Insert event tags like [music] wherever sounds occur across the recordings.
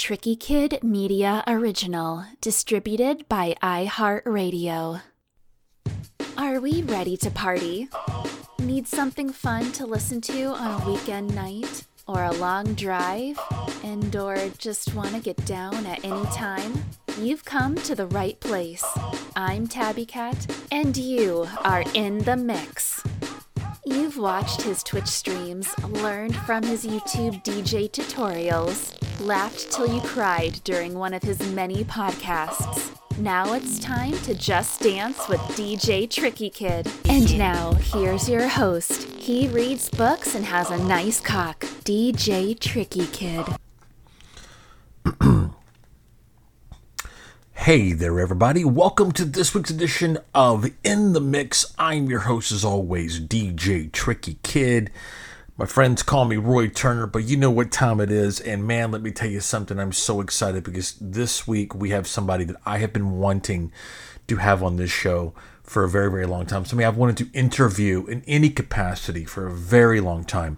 Tricky Kid Media Original, distributed by iHeartRadio. Are we ready to party? Need something fun to listen to on a weekend night? Or a long drive? And or just want to get down at any time? You've come to the right place. I'm Tabby Cat, and you are in the mix. You've watched his Twitch streams, learned from his YouTube DJ tutorials, laughed till you cried during one of his many podcasts. Now it's time to just dance with DJ Tricky Kid. And now, here's your host. He reads books and has a nice cock, DJ Tricky Kid. [clears throat] Hey there, everybody. Welcome to this week's edition of In the Mix. I'm your host, as always, DJ Tricky Kid. My friends call me Roy Turner, but you know what time it is. And man, let me tell you something. I'm so excited because this week we have somebody that I have been wanting to have on this show for a very, very long time. Somebody I've wanted to interview in any capacity for a very long time.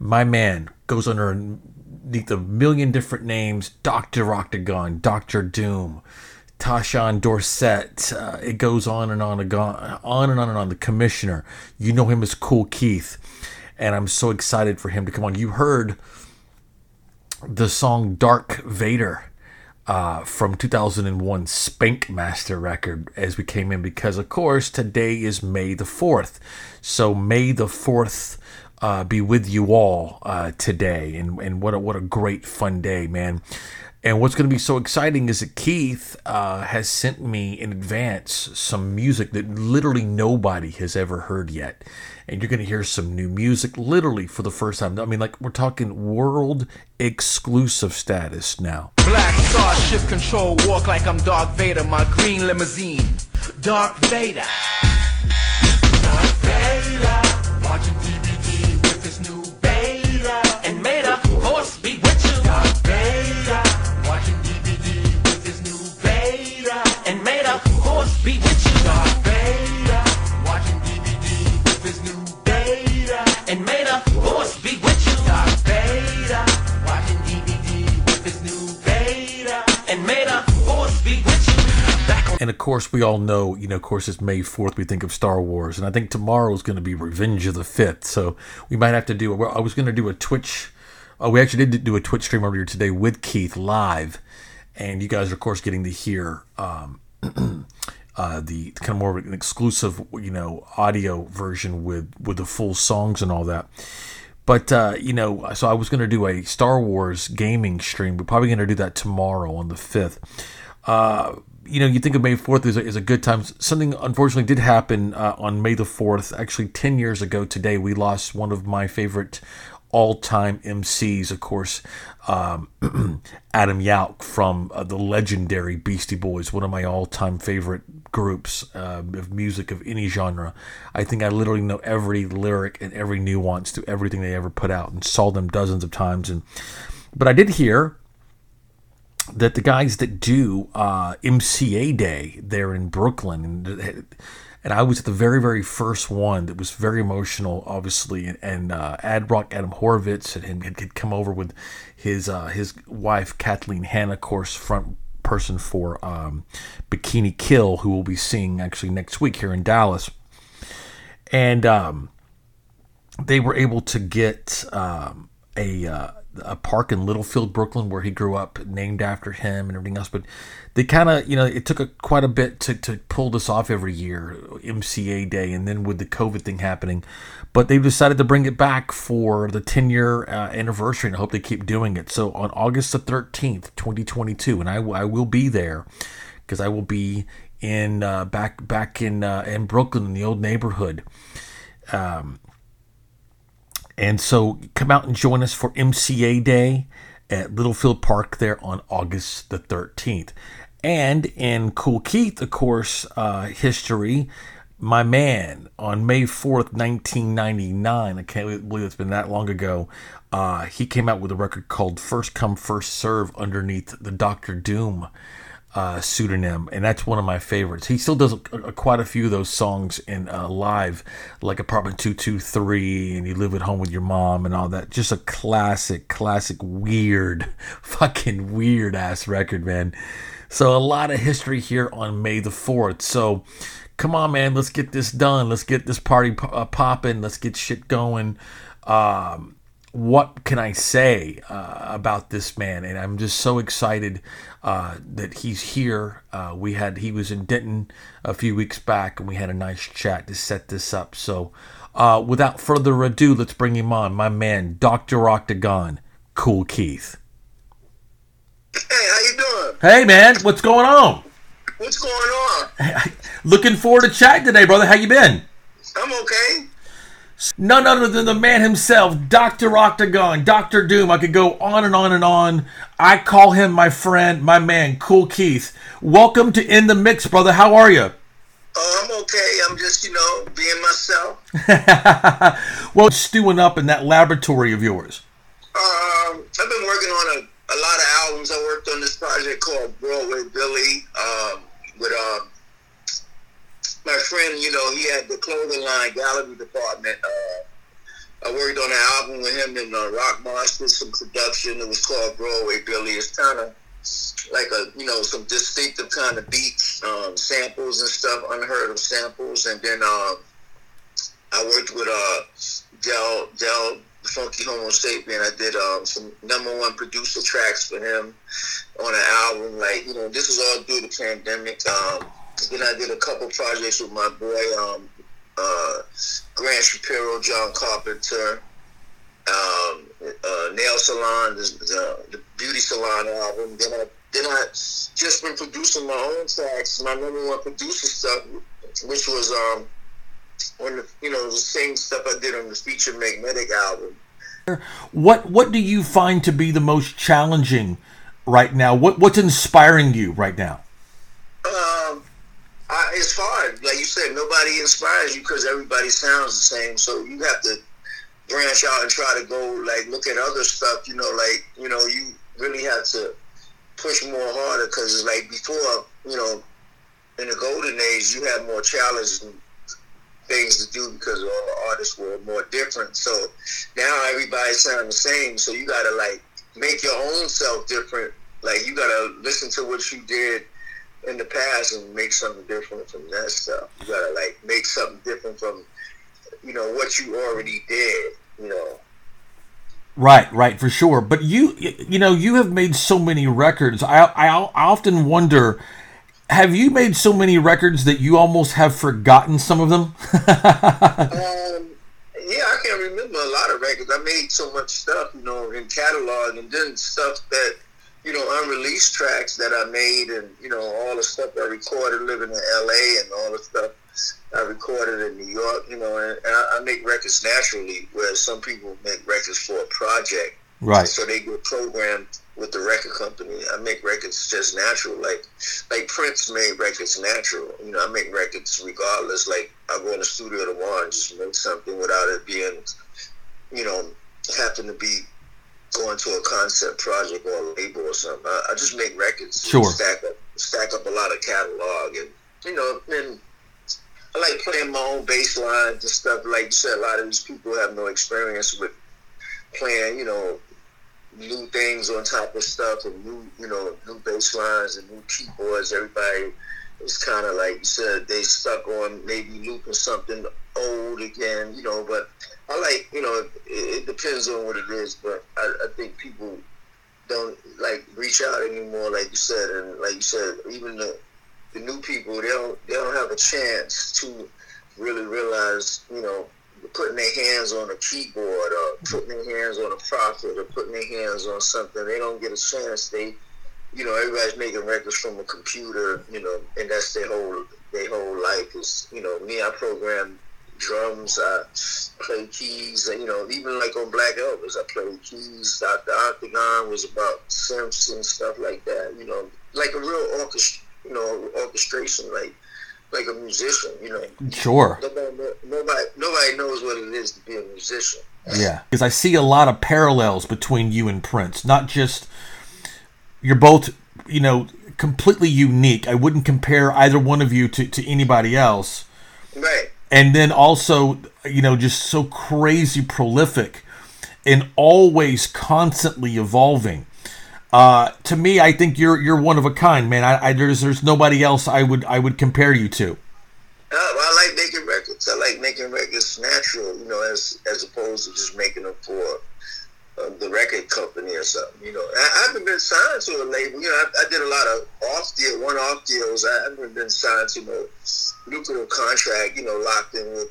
My man goes underneath a million different names Dr. Octagon, Dr. Doom. Tashawn Dorsett. Uh, it goes on and on and on, on and on and on. The commissioner, you know him as Kool Keith, and I'm so excited for him to come on. You heard the song "Dark Vader" uh, from 2001 Spankmaster record as we came in because, of course, today is May the Fourth. So May the Fourth. Uh, be with you all uh, today, and and what a, what a great fun day, man! And what's going to be so exciting is that Keith uh, has sent me in advance some music that literally nobody has ever heard yet. And you're going to hear some new music literally for the first time. I mean, like, we're talking world exclusive status now. Black Star shift control, walk like I'm Darth Vader, my green limousine. Vader. Darth Vader. Watching DVD with his new beta. And made And of course, we all know, you know, of course, it's May 4th. We think of Star Wars. And I think tomorrow is going to be Revenge of the 5th. So we might have to do, I was going to do a Twitch. Uh, we actually did do a Twitch stream earlier today with Keith live. And you guys are, of course, getting to hear um, [clears throat] uh, the kind of more of an exclusive, you know, audio version with, with the full songs and all that. But uh, you know, so I was going to do a Star Wars gaming stream. We're probably going to do that tomorrow on the fifth. Uh, you know, you think of May fourth is a, is a good time. Something unfortunately did happen uh, on May the fourth. Actually, ten years ago today, we lost one of my favorite all-time MCs, of course, um, [clears throat] Adam Yauch from uh, the legendary Beastie Boys, one of my all-time favorite groups uh, of music of any genre. I think I literally know every lyric and every nuance to everything they ever put out, and saw them dozens of times. And but I did hear that the guys that do uh, MCA Day there in Brooklyn, and, and I was at the very, very first one that was very emotional, obviously. And, and uh, Ad Rock Adam Horovitz had, had, had come over with his uh, his wife Kathleen Hanna, of course, front person for um, Bikini Kill, who we'll be seeing actually next week here in Dallas. And um, they were able to get um, a uh, a park in Littlefield, Brooklyn, where he grew up, named after him and everything else. But they kind of, you know, it took a, quite a bit to, to pull this off every year, MCA Day, and then with the COVID thing happening. But they've decided to bring it back for the 10 year uh, anniversary, and I hope they keep doing it. So on August the 13th, 2022, and I, I will be there because I will be in uh, back back in uh, in Brooklyn in the old neighborhood. Um, and so come out and join us for MCA Day at Littlefield Park there on August the 13th. And in Kool Keith, of course, uh, history, my man on May 4th, 1999, I can't believe it's been that long ago, uh, he came out with a record called First Come, First Serve underneath the Doctor Doom uh, pseudonym, and that's one of my favorites. He still does a, a, quite a few of those songs in uh, live, like Apartment Two Two Three, and You Live at Home with Your Mom, and all that. Just a classic, classic, weird, [laughs] fucking weird ass record, man. So a lot of history here on May the Fourth. So come on, man, let's get this done. Let's get this party uh, popping. Let's get shit going. Um, what can I say uh, about this man? And I'm just so excited uh, that he's here. Uh, we had he was in Denton a few weeks back, and we had a nice chat to set this up. So, uh, without further ado, let's bring him on. My man, Doctor Octagon, Kool Keith. Hey, how you doing? Hey, man, what's going on? What's going on? Looking forward to chatting today, brother. How you been? I'm okay. None other than the man himself, Dr. Octagon, Dr. Doom. I could go on and on and on. I call him my friend, my man, Kool Keith. Welcome to In the Mix, brother. How are you? Oh, I'm okay. I'm just, you know, being myself. [laughs] well, stewing up in that laboratory of yours. Um, I've been working on a, a lot of albums. I worked on this project called Broadway Billy um, with uh, my friend, you know, he had the clothing line gallery department. Uh, I worked on an album with him in uh, Rock did some production. It was called Broadway Billy. It's kind of like a, you know, some distinctive kind of beats, um, samples and stuff, unheard of samples. And then um, I worked with uh, Del, Del, Funky Homosapien. I did um, some number one producer tracks for him on an album. Like, you know, this was all due to the pandemic. Um, then I did a couple projects with my boy um, uh, Grant Shapiro, John Carpenter, um, uh, Nail Salon, the, the, the, Beauty Salon album. Then I then I just been producing my own tracks, my number one producer stuff, which was um, on the you know the same stuff I did on the Feature Magnetic album. What what do you find to be the most challenging right now? What what's inspiring you right now? Um, It's hard. Like you said, nobody inspires you because everybody sounds the same. So you have to branch out and try to go like look at other stuff. You know, like you know, you really have to push more harder because like before, you know, in the golden age, you had more challenging things to do because all the artists were more different. So now everybody sound the same. So you gotta like make your own self different. Like you gotta listen to what you did in the past and make something different from that stuff. You gotta like make something different from you know what you already did. You know. Right, right, for sure. But you, you know, you have made so many records. I, I, I often wonder, have you made so many records that you almost have forgotten some of them? [laughs] um, yeah, I can't remember a lot of records. I made so much stuff, you know, in catalog, and then stuff that you know, unreleased tracks that I made and, you know, all the stuff I recorded living in LA and all the stuff I recorded in New York, you know, and, I, I, make records naturally, where some people make records for a project. Right. So they get programmed with the record company. I make records just natural, like like Prince made records natural. You know, I make records regardless. Like I go in the studio tomorrow and just make something without it being, you know, happen to be going to a concept project or a label or something. I, I just make records. Sure. Stack up, stack up a lot of catalog, and you know, and I like playing my own bass lines and stuff. Like you said, a lot of these people have no experience with playing, you know, new things on top of stuff and new, you know, new bass lines and new keyboards. Everybody is kind of like you said, they stuck on maybe looping something old again, you know, but I like, you know, it, it depends on what it is, but I, I, think people don't like reach out anymore, like you said, and like you said, even the the new people, they don't they don't have a chance to really realize, you know, putting their hands on a keyboard or putting their hands on a Prophet or putting their hands on something. They don't get a chance. They, you know, everybody's making records from a computer, you know, and that's their whole their whole life is, you know, me. I program drums. I play keys. You know, even like on Black Elvis, I played keys. Dr. Octagon was about synths and stuff like that. You know, like a real orchestra. You know, orchestration, like like a musician. You know, sure. Nobody, nobody, nobody knows what it is to be a musician. Yeah, because I see a lot of parallels between you and Prince. Not just you're both, you know, completely unique. I wouldn't compare either one of you to, to anybody else. Right. And then also, you know, just so crazy prolific and always constantly evolving. Uh, to me, I think you're you're one of a kind, man. I, I there's there's nobody else I would I would compare you to. Uh, I like making records. I like making records natural, you know, as as opposed to just making them for uh, the record company or something. You know, I, I haven't been signed to a label. You know, I, I did a lot of off deal, one off deals. I haven't been signed to no lucrative contract. You know, locked in with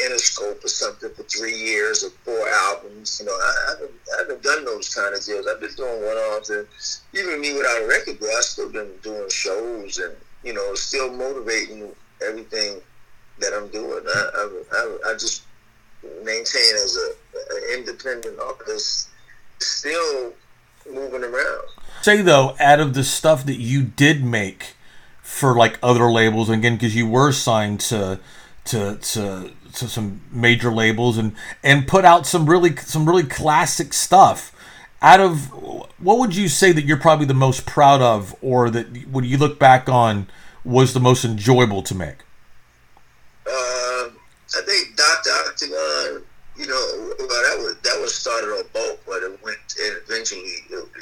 Interscope or something for three years or four albums. You know, I, I, haven't, I haven't done those kind of deals. I've been doing one offs, and even me without a record deal, I still been doing shows and you know, still motivating everything that I'm doing. I, I, I, I just maintain as a, independent artist, still moving around. Say though, out of the stuff that you did make for like other labels, again, because you were signed to to to to some major labels and and put out some really some really classic stuff. Out of what would you say that you're probably the most proud of, or that when you look back on was the most enjoyable to make? Uh, I think Doctor Octagon. You know, well, that was that was started on bulk, but it went and eventually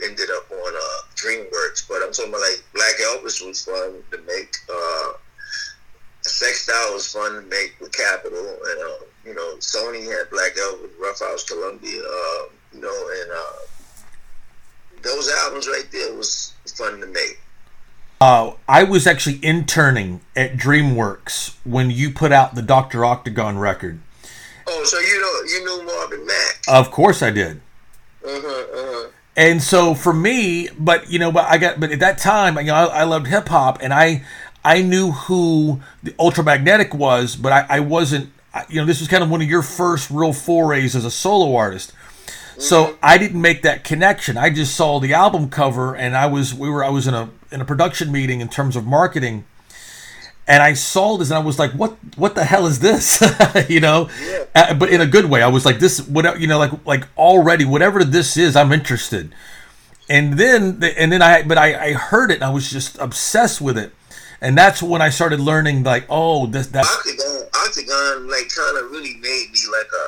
ended up on uh, DreamWorks. But I'm talking about like Black Elvis was fun to make. Uh, Sex Style was fun to make with Capitol, and uh, you know Sony had Black Elvis, Ruffhouse, Columbia, uh, you know, and uh, those albums right there was fun to make. Uh, I was actually interning at DreamWorks when you put out the Doctor Octagon record. Oh, so you know you knew Marvin Mack? Of course, I did. Uh huh. Uh huh. And so for me, but you know, but I got, but at that time, you know, I, I loved hip hop, and I, I knew who the Ultramagnetic was, but I, I wasn't, you know, this was kind of one of your first real forays as a solo artist. So I didn't make that connection. I just saw the album cover, and I was, we were, I was in a in a production meeting in terms of marketing, and I saw this, and I was like, "What? What the hell is this?" [laughs] you know, Yeah. uh, but in a good way. I was like, "This, whatever, you know, like like already, whatever this is, I'm interested." And then, and then I, but I, I heard it, and I was just obsessed with it, and that's when I started learning, like, oh, this that. Octagon, Octagon, like kind of really made me like a.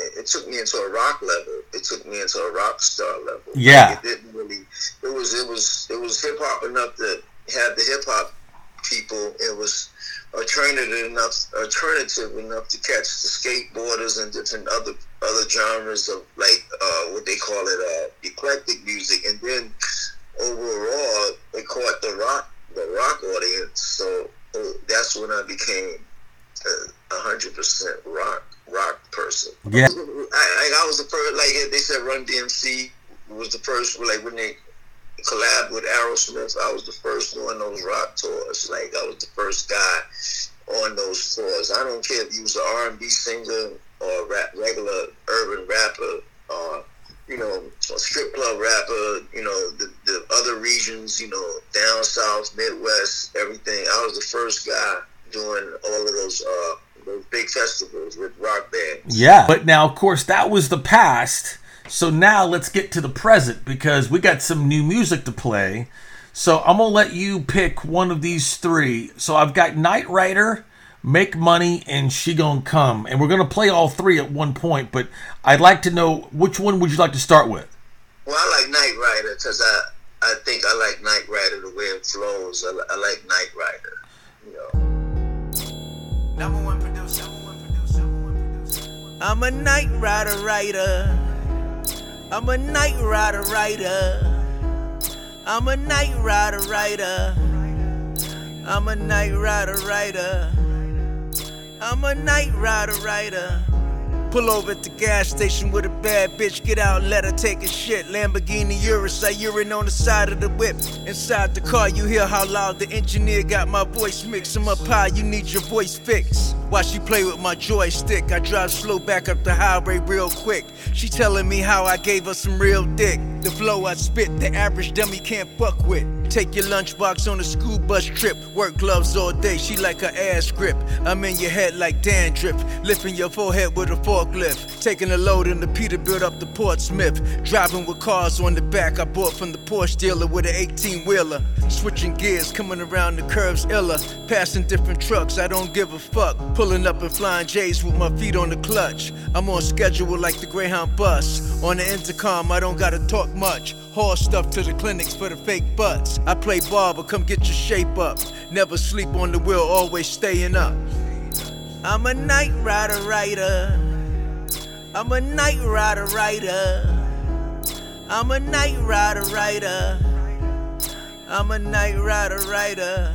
It, it took me into a rock level. It took me into a rock star level. Yeah. Like, it didn't really. It was it was it was hip hop enough to have the hip hop people. It was alternative enough, alternative enough to catch the skateboarders and different other other genres of like uh, what they call it, uh, eclectic music. And then overall, it caught the rock the rock audience. So uh, that's when I became a hundred percent rock rock person. Yeah. I, I, I was the first. Like they said, Run DMC was the first. Like when they collabed with Aerosmith, I was the first on those rock tours. Like I was the first guy on those tours. I don't care if you was an R and B singer or rap, regular urban rapper. Or, you know, a strip club rapper, you know, the, the other regions, you know, down south, Midwest, everything. I was the first guy doing all of those uh those big festivals with rock bands. Yeah. But now, of course, that was the past. So now let's get to the present because we got some new music to play. So I'm gonna let you pick one of these three. So I've got Night Rider, Make Money, and She Gonna Come, and we're gonna play all three at one point. But I'd like to know which one would you like to start with? Well, I like Night Rider because I I think I like Night Rider the way it flows. I, I like Night Rider. You know. Number one producer. Number one producer. Number one producer. I'm a night rider rider. I'm a night rider rider. I'm a night rider rider. I'm a night rider rider. I'm a night rider rider. Pull over at the gas station with a bad bitch. Get out let her take a shit. Lamborghini Urus, I urine on the side of the whip. Inside the car, you hear how loud the engineer got my voice mixed. I'm up high, you need your voice fixed. While she play with my joystick, I drive slow back up the highway real quick. She telling me how I gave her some real dick. The flow I spit, the average dummy can't fuck with. Take your lunchbox on a school bus trip. Work gloves all day, she like her ass grip. I'm in your head like dandruff. Lifting your forehead with a forklift. Taking a load in the Peterbilt up to Portsmouth. Driving with cars on the back I bought from the Porsche dealer with an 18 wheeler. Switching gears, coming around the curves illa. Passing different trucks, I don't give a fuck. Pulling up and flying J's with my feet on the clutch. I'm on schedule like the Greyhound bus. On the intercom, I don't gotta talk much. Haul stuff to the clinics for the fake butts. I play barber, come get your shape up. Never sleep on the wheel, always staying up. I'm a night rider, rider. I'm a night rider, rider. I'm a night rider, rider. I'm a night rider, rider.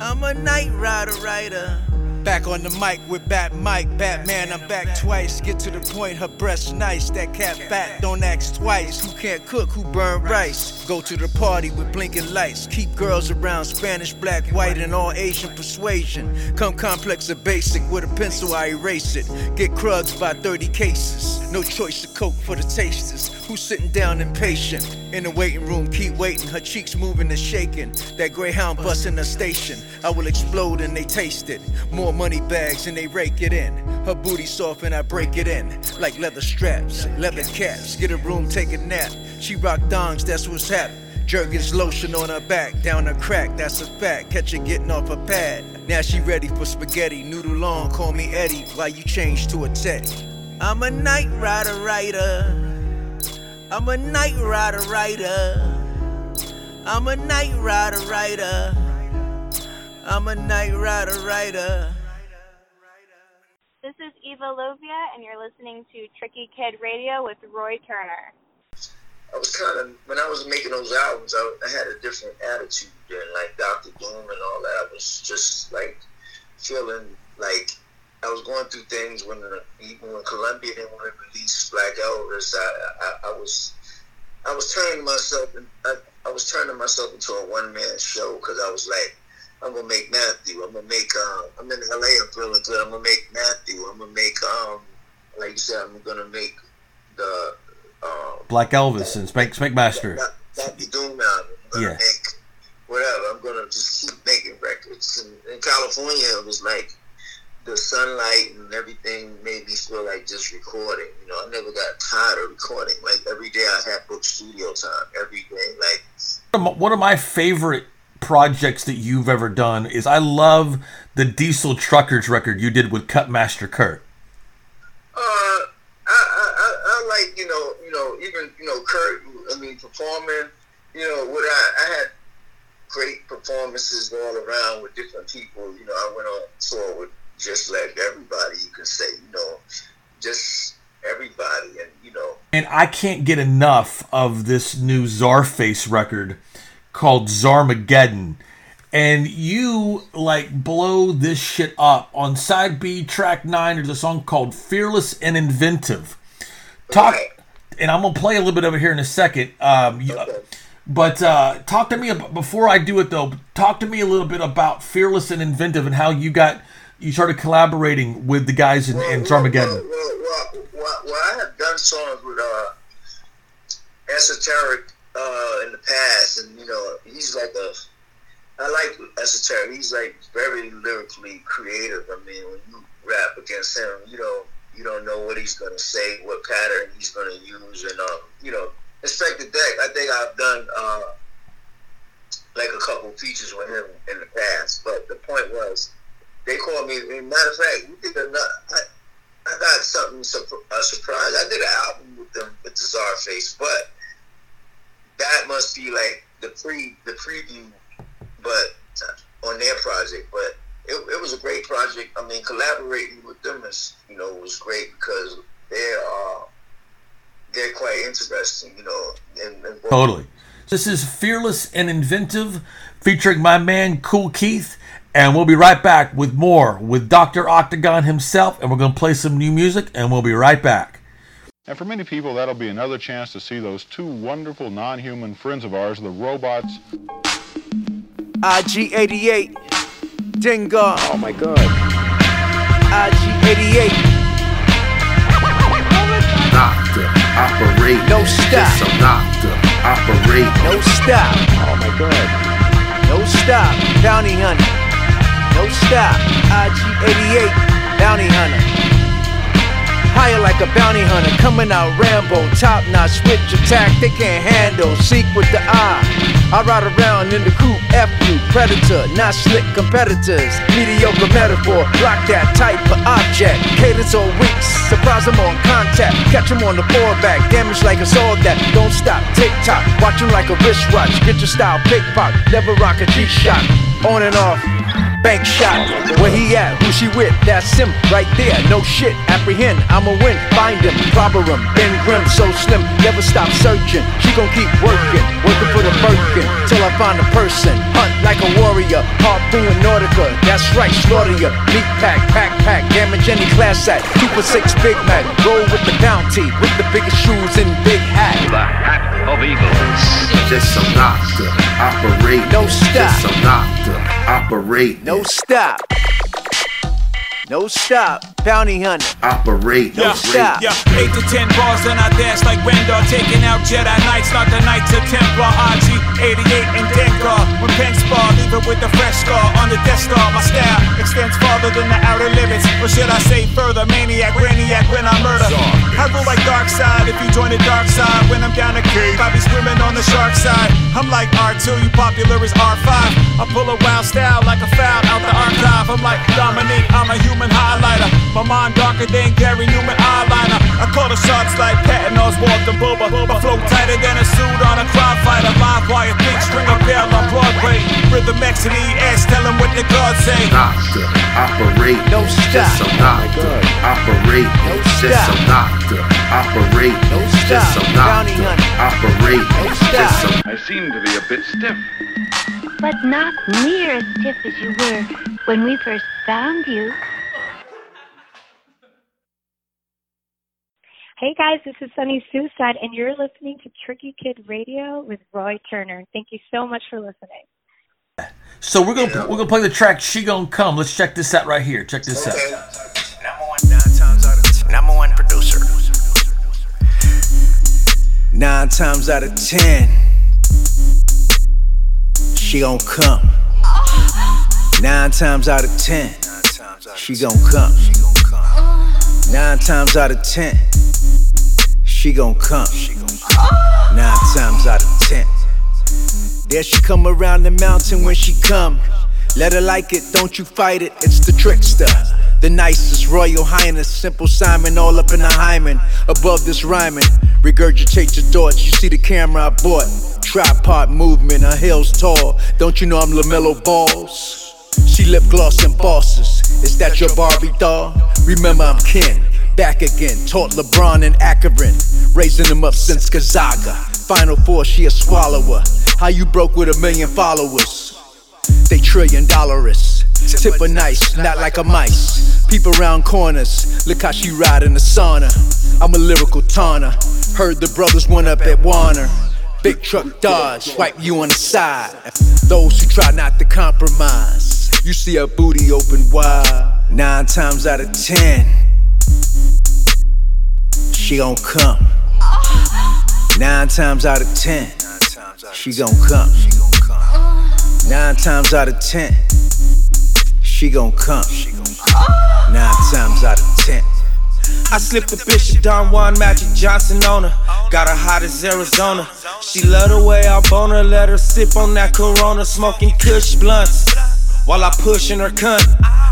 I'm a night rider, rider. Back on the mic with Bat Mike, Batman, I'm back twice. Get to the point, her breast nice. That cat fat, don't ask twice. Who can't cook, who burn rice? Go to the party with blinking lights. Keep girls around, Spanish, black, white, and all Asian persuasion. Come complex or basic, with a pencil I erase it. Get crugs by 30 cases. No choice of coke for the tasters. Who's sitting down impatient? In the waiting room, keep waiting. Her cheeks moving and shaking. That greyhound bus in the station. I will explode and they taste it. More money bags and they rake it in. Her booty soft and I break it in. Like leather straps, leather caps. Get a room, take a nap. She rock dongs, that's what's happening. Jergens lotion on her back, down her crack, that's a fact. Catch her getting off her pad. Now she ready for spaghetti. Noodle long, call me Eddie. Why you change to a Teddy? I'm a night rider, rider. I'm a night rider, rider. I'm a night rider, rider. I'm a night rider, rider. This is Eva Lovia, and you're listening to Tricky Kid Radio with Roy Turner. I was kind of when I was making those albums, I, I had a different attitude than like Doctor Doom and all that. I was just like feeling like I was going through things when the, even when Columbia didn't want to release Black Elvis. I, I, I was I was turning myself and I, I was turning myself into a one man show because I was like. I'm gonna make Matthew. I'm gonna make. Uh, I'm in LA. I'm feeling good. I'm gonna make Matthew. I'm gonna make. Um, like you said, I'm gonna make the um, Black Elvis and Spank Spankmaster. The Doom album. I'm gonna Yeah. make whatever. I'm gonna just keep making records. And in California, it was like the sunlight and everything made me feel like just recording. You know, I never got tired of recording. Like every day, I had book studio time. Every day, like One of my- One of my favorite projects that you've ever done is I love the Diesel Truckers record you did with Kutmasta Kurt. Uh, I, I, I, I like you know you know even you know Kurt. I mean performing. You know what I, I had great performances all around with different people. You know I went on tour with just like everybody. You can say you know just everybody and you know And I can't get enough of this new Czarface record called Czarmageddon. And you like blow this shit up. On side B, track nine, there's a song called Fearless and Inventive. Talk, Right. and I'm gonna play a little bit of it here in a second. Um, Okay. but uh, talk to me about, before I do it though. Talk to me a little bit about Fearless and Inventive and how you got you started collaborating with the guys in, in Czarmageddon. Well, well, well, well, well, I have done songs with uh, Esoteric uh, in the past, and you know, he's like a. I like Esoteric. He's like very lyrically creative. I mean, when you rap against him, you don't you don't know what he's gonna say, what pattern he's gonna use, and um, you know, Inspectah Deck. I think I've done uh, like a couple features with him in the past, but the point was they called me. Matter of fact, we did another. I, I got something a surprise. I did an album with them with the Czarface, but that must be like the pre the preview, but uh, on their project. But it, it was a great project. I mean, collaborating with them is you know was great because they are they're quite interesting. You know, and, and Totally. This is Fearless and Inventive featuring my man Kool Keith. And we'll be right back with more with Dr. Octagon himself. And we're going to play some new music and we'll be right back. And for many people, that'll be another chance to see those two wonderful non human friends of ours, the robots. IG88, Dengar. Oh my god. IG88, Doctor, operate. No stop. Just some doctor, operate. no stop, Oh my god. no stop, bounty hunter. No stop, IG88, bounty hunter. Higher like a bounty hunter, coming out Rambo. Top notch, switch attack, they can't handle. Seek with the eye. I ride around in the coupe, F you, predator, not slick competitors. Mediocre metaphor, block that type of object. Cadence or weeks, surprise them on contact. Catch them on the foreback, damage like a sword that. Don't stop, tick tock, watch them like a wristwatch. Get your style, pickpocket, never rock a G shot. On and off, bank shot. Where he at? Who she with? That's him right there. No shit. Apprehend. I'ma win. Find him. Clobber him. Ben Grimm. So slim. Never stop searching. She gon' keep working. Working for the Birkin. Till I find a person. Hunt like a warrior. Harpoon Nautica. That's right. Slaughter ya. Meat pack. Pack pack. Damage any class act. Two for six Big Mac. Roll with the bounty. With the biggest shoes and big hat. The hat of eagles. Just some doctor. Operate. No stop. Just some doctor. Operate. No stop. No stop. Bounty hunter. Operate. No stop. Yeah, 8 to 10 bars, then I dance like Rendar. Taking out Jedi Knights, not the Knights of Templar. RG 88 and Dengar. When Pen spar, leave it with a fresh scar on the Death Star. My style extends farther than the outer limits. Or should I say further? Maniac, brainiac when I murder. I rule like dark side if you join the dark side. When I'm down a cave, I be swimming on the shark side. I'm like R2, you popular as R5. I pull a wild style like a foul out the archive. I'm like Dominique, I'm a human highlighter. My mind darker than Gary Numan eyeliner. I call the shots like Patton Oswalt and Booba. I flow tighter than a suit on a crime fighter. Live wire, thick string of bell on Broadway. Rhythm X and ES, tell them what the gods say. Doctor. Operate. No Just stop. some oh doctor. Operate. No Just stop. some doctor. Operate. No Just stop. some Bounty doctor. hunter. Operate. No stop. I seem to be a bit stiff. but not near as stiff as you were when we first found you. Hey guys, this is Sunny Suicide, and you're listening to Tricky Kid Radio with Roy Turner. Thank you so much for listening. So we're gonna we're gonna play the track "She Gonna Come." Let's check this out right here. Check this out. Number one, nine times out of ten. Number one producer. Nine times out of ten, she gon' come. Nine times out of ten, she gonna come. Nine times out of ten, she gon' come. Nine times out of ten. There she come around the mountain when she come. Let her like it, don't you fight it. It's the trickster. The nicest royal highness, simple Simon, all up in the hymen. Above this rhyming, regurgitate your thoughts. You see the camera I bought. Tripod movement, her heels tall. Don't you know I'm LaMelo Balls? She lip gloss and bosses. Is that your Barbie doll? Remember I'm Ken. Back again, taught LeBron and Akron. Raising them up since Gonzaga. Final four, she a swallower. How you broke with a million followers? They trillion dollarists. Tip her nice, not like a mice. Peep around corners, look how she ride in the sauna. I'm a lyrical taunter. Heard the brothers went up at Warner. Big truck Dodge, swipe you on the side. Those who try not to compromise. You see her booty open wide. Nine times out of ten, she gon' come. Nine times out of ten, she gon' come. Nine times out of ten, she gon' come. Nine times out of ten. I slipped the Bishop Don Juan Magic Johnson on her. Got her hot as Arizona. She love the way I bone her. Let her sip on that Corona, smoking Kush blunts while I pushing her cunt.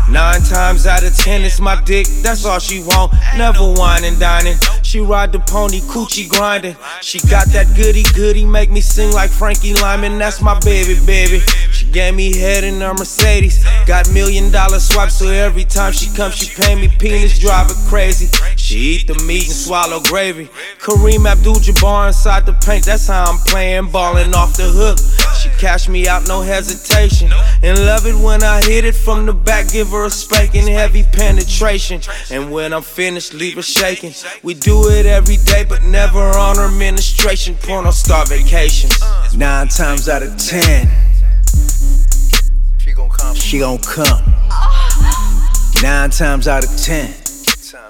Nine times out of ten, it's my dick. That's all she want. Never wine and dining. She ride the pony, coochie grinding. She got that goody goody, make me sing like Frankie Lymon. That's my baby, baby. She gave me head in her Mercedes. Got million dollar swipes, so every time she comes, she pay me penis, drive crazy. She eat the meat and swallow gravy. Kareem Abdul-Jabbar inside the paint. That's how I'm playing, balling off the hook. She cash me out, no hesitation. And love it when I hit it from the back, give her a spanking, heavy penetration. And when I'm finished, leave her shaking. We do it every day, but never on her ministration. Porno star vacations. Nine times out of ten, she gon' come. Nine times out of ten,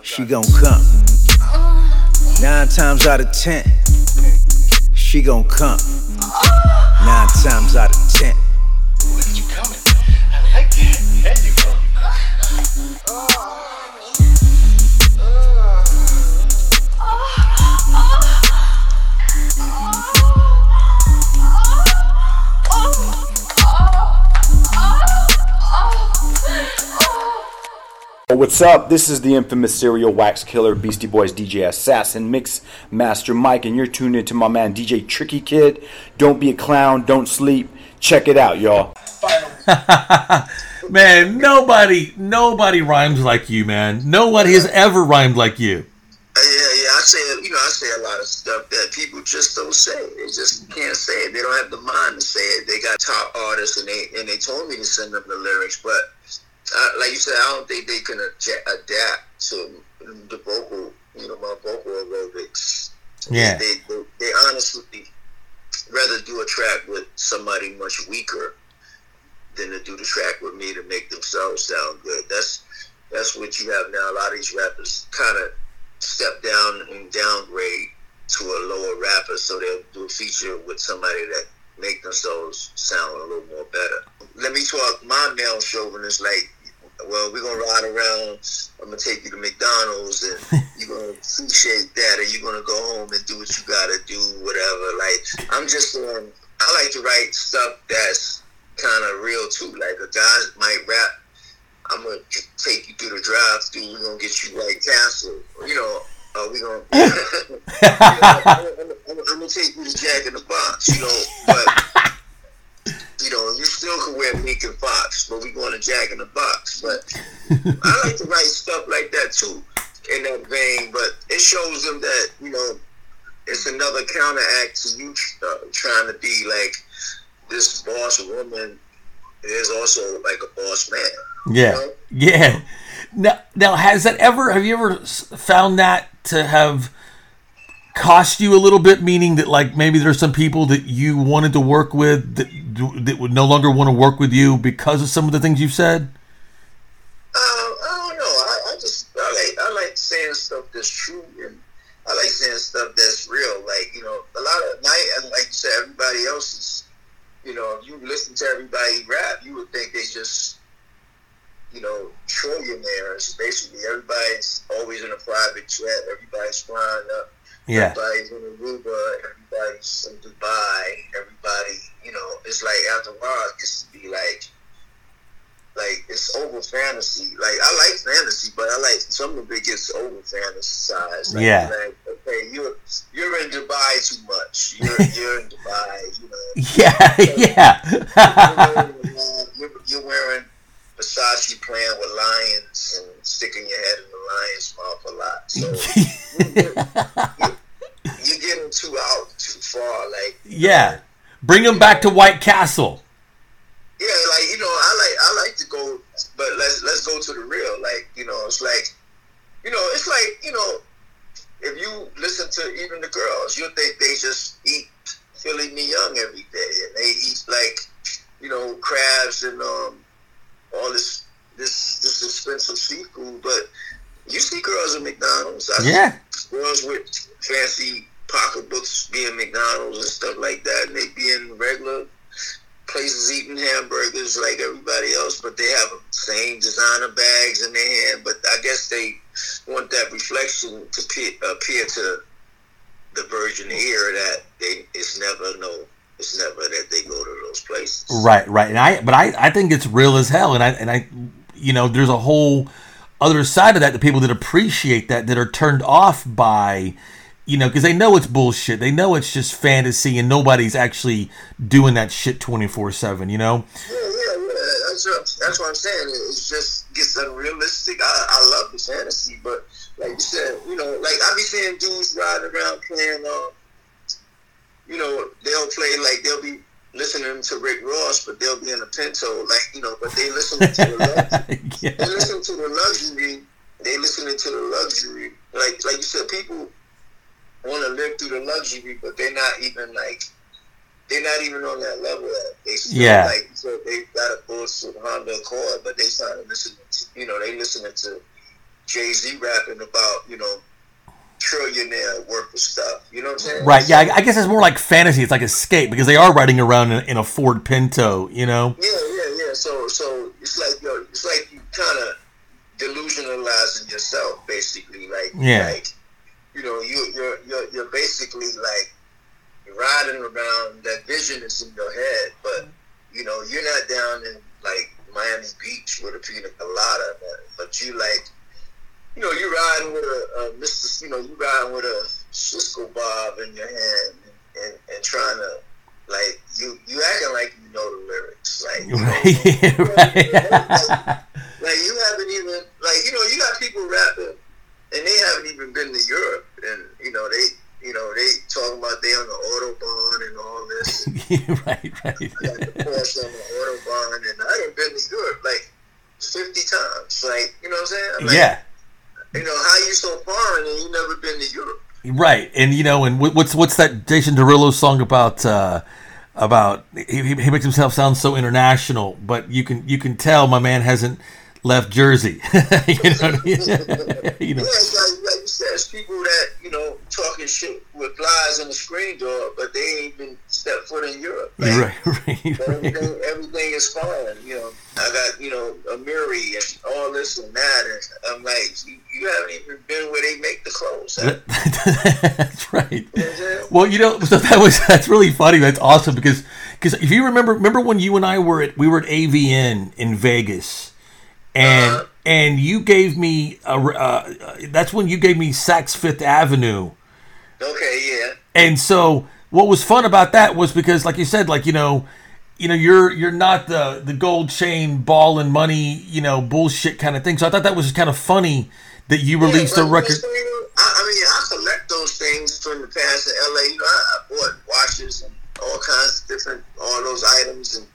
she gon' come. Nine times out of ten, she gon' come. Nine times out of ten. What's up? This is the infamous serial wax killer Beastie Boys DJ Assassin Mix Master Mike, and you're tuned into my man DJ Tricky Kid. Don't be a clown, don't sleep. Check it out, y'all. [laughs] man, nobody, nobody rhymes like you, man. Nobody has ever rhymed like you. Uh, yeah, yeah. I say, you know, I say a lot of stuff that people just don't say. They just can't say it. They don't have the mind to say it. They got top artists, and they and they told me to send them the lyrics, but uh, like you said, I don't think they can adja- adapt to the vocal, you know, my vocal aerobics. Yeah. They, they, they honestly rather do a track with somebody much weaker than to do the track with me to make themselves sound good. That's that's what you have now. A lot of these rappers kind of step down and downgrade to a lower rapper, so they'll do a feature with somebody that make themselves sound a little more better. Let me talk my male chauvinist like well, we're gonna ride around. I'm gonna take you to McDonald's, and [laughs] you're gonna appreciate that, and you're gonna go home and do what you gotta do, whatever. Like I'm just, um, I like to write stuff that's kind of real too. Like a guy might rap. I'm gonna take you through the drive-through. We're gonna get you White Castle. You know, uh, we gonna. [laughs] you know, I'm, I'm, I'm, I'm gonna take you to Jack in the Box. You know, but [laughs] you know, you still can wear Meek and Fox, but we going to Jack in the Box. But I like to write stuff like that too, in that vein. But it shows them that you know, it's another counteract to you uh, trying to be like this boss woman. There's also like a boss man. Yeah, you know? yeah. Now, now, has that ever? Have you ever found that to have cost you a little bit? Meaning that, like, maybe there's some people that you wanted to work with that that would no longer want to work with you because of some of the things you've said. Uh, I don't know. I, I just I like I like saying stuff that's true, and I like saying stuff that's real. Like you know, a lot of night, and like you said, everybody else is. You know, if you listen to everybody rap, you would think they just, you know, trillionaires. Basically, everybody's always in a private jet. Everybody's flying up. Yeah. Everybody's in Aruba. Everybody's in Dubai. Everybody, you know, it's like after a while, it gets to be like, like it's over fantasy. Like I like fantasy, but I like some of it gets over fantasized. Like, Yeah. Like, okay, you're you're in Dubai too much. You're [laughs] you're in Dubai. You know. Yeah, [laughs] yeah. you're, wearing, you're, you're wearing Versace playing with lions and sticking your head in the lion's mouth a lot. So [laughs] you're, you're getting too out too far. Like yeah. Bring them back to White Castle. yeah, like you know, I like I like to go, but let's let's go to the real. Like you know, it's like you know, it's like you know, if you listen to even the girls, you think they just eat filet mignon every day, and they eat like you know crabs and um all this this this expensive seafood, but you see girls at McDonald's. I Yeah. girls with fancy pocketbooks being McDonald's and stuff like that, and they be in regular places eating hamburgers like everybody else, but they have the same designer bags in their hand. But I guess they want that reflection to pe- appear to the virgin ear that they it's never no it's never that they go to those places. Right, right. And I but I I think it's real as hell and I and I you know, there's a whole other side of that the people that appreciate that that are turned off by you know, because they know it's bullshit. They know it's just fantasy, and nobody's actually doing that shit twenty four seven. You know? Yeah, yeah, yeah. That's what, that's what I'm saying. It just gets unrealistic. I, I love the fantasy, but like you said, you know, like I be seeing dudes riding around playing. Um, you know, they'll play like they'll be listening to Rick Ross, but they'll be in a Pinto, like you know, but they listen to the [laughs] luxury. They listen to the luxury. They listening to the luxury. Like like you said, people want to live through the luxury, but they're not even like they're not even on that level. Yet. They still Yeah. like so they got a bullshit Honda Accord, but they started listening. To, you know, they listening to Jay Z rapping about you know trillionaire worth of stuff. You know what I'm saying? Right? Yeah. I, I guess it's more like fantasy. It's like escape because they are riding around in, in a Ford Pinto. You know? Yeah, yeah, yeah. So, so it's like yo, it's like you kind of delusionalizing yourself, basically. Like, Yeah. like you know, you you're you're you're basically like you're riding around. That vision is in your head, but you know, you're not down in like Miami Beach with a pina colada. But you like you know, you're riding with a a Mr. You know, you're riding with a Cisco Bob in your hand and, and, trying to like you you acting like you know the lyrics, like you know, Right, [laughs] like you haven't even like you know you got people rapping and they haven't even been to Europe and you know they you know they talking about they on the autobahn and all this. [laughs] right, right. I got the Porsche on the autobahn and I done been to Europe like fifty times. Like you know what I'm saying? Like, Yeah. You know how you so foreign and you never been to Europe. Right, and you know, and what's what's that Jason Derulo song about? Uh, about he he makes himself sound so international, but you can you can tell my man hasn't left Jersey. [laughs] you know, [laughs] you know. Yeah, like, like you said, it's people that you know talking shit with lies on the screen door, but they ain't even stepped foot in Europe. Like, Right, right, but everything, everything is fine. You know, I got you know Amiri and all this and that, and I'm like, you, you haven't even been where they make the clothes. [laughs] That's right. Well, you know, so that was that's really funny. That's awesome because because if you remember, remember when you and I were at we were at AVN in Vegas, and and you gave me a, uh, that's when you gave me Saks Fifth Avenue. Okay, yeah. And so what was fun about that was because, like you said, like you know, you know, you're you're not the the gold chain ball and money, you know, bullshit kind of thing. So I thought that was kind of funny that you released a record. just, you know, I, I mean, I collect those things from the past in LA. You know, I, I bought watches and all kinds of different, all those items and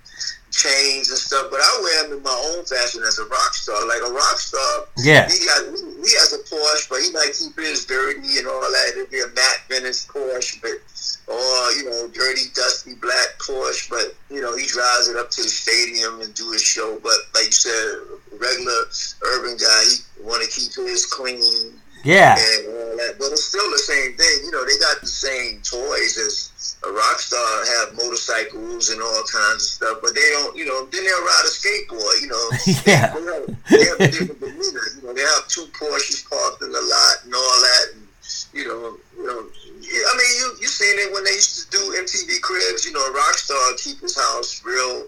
chains and stuff. But I wear them in my own fashion as a rock star. Like a rock star, Yeah. He got he has a Porsche, but he might keep his dirty and all that. It'd be a matte finish Porsche, but or you know, dirty, dusty black Porsche. But you know, he drives it up to the stadium and do his show. But like you said, regular urban guy, he want to keep his clean. Yeah. And uh, all that. But it's still the same thing. You know, they got the same toys as a rock star have motorcycles and all kinds of stuff, but they don't, you know, then they'll ride a skateboard, you know. Yeah. [laughs] They have, they have a different demeanor. You know, they have two Porsches parked in the lot and all that. And, you know, you know, I mean, you you seen it when they used to do MTV Cribs. You know, a rock star keep his house real,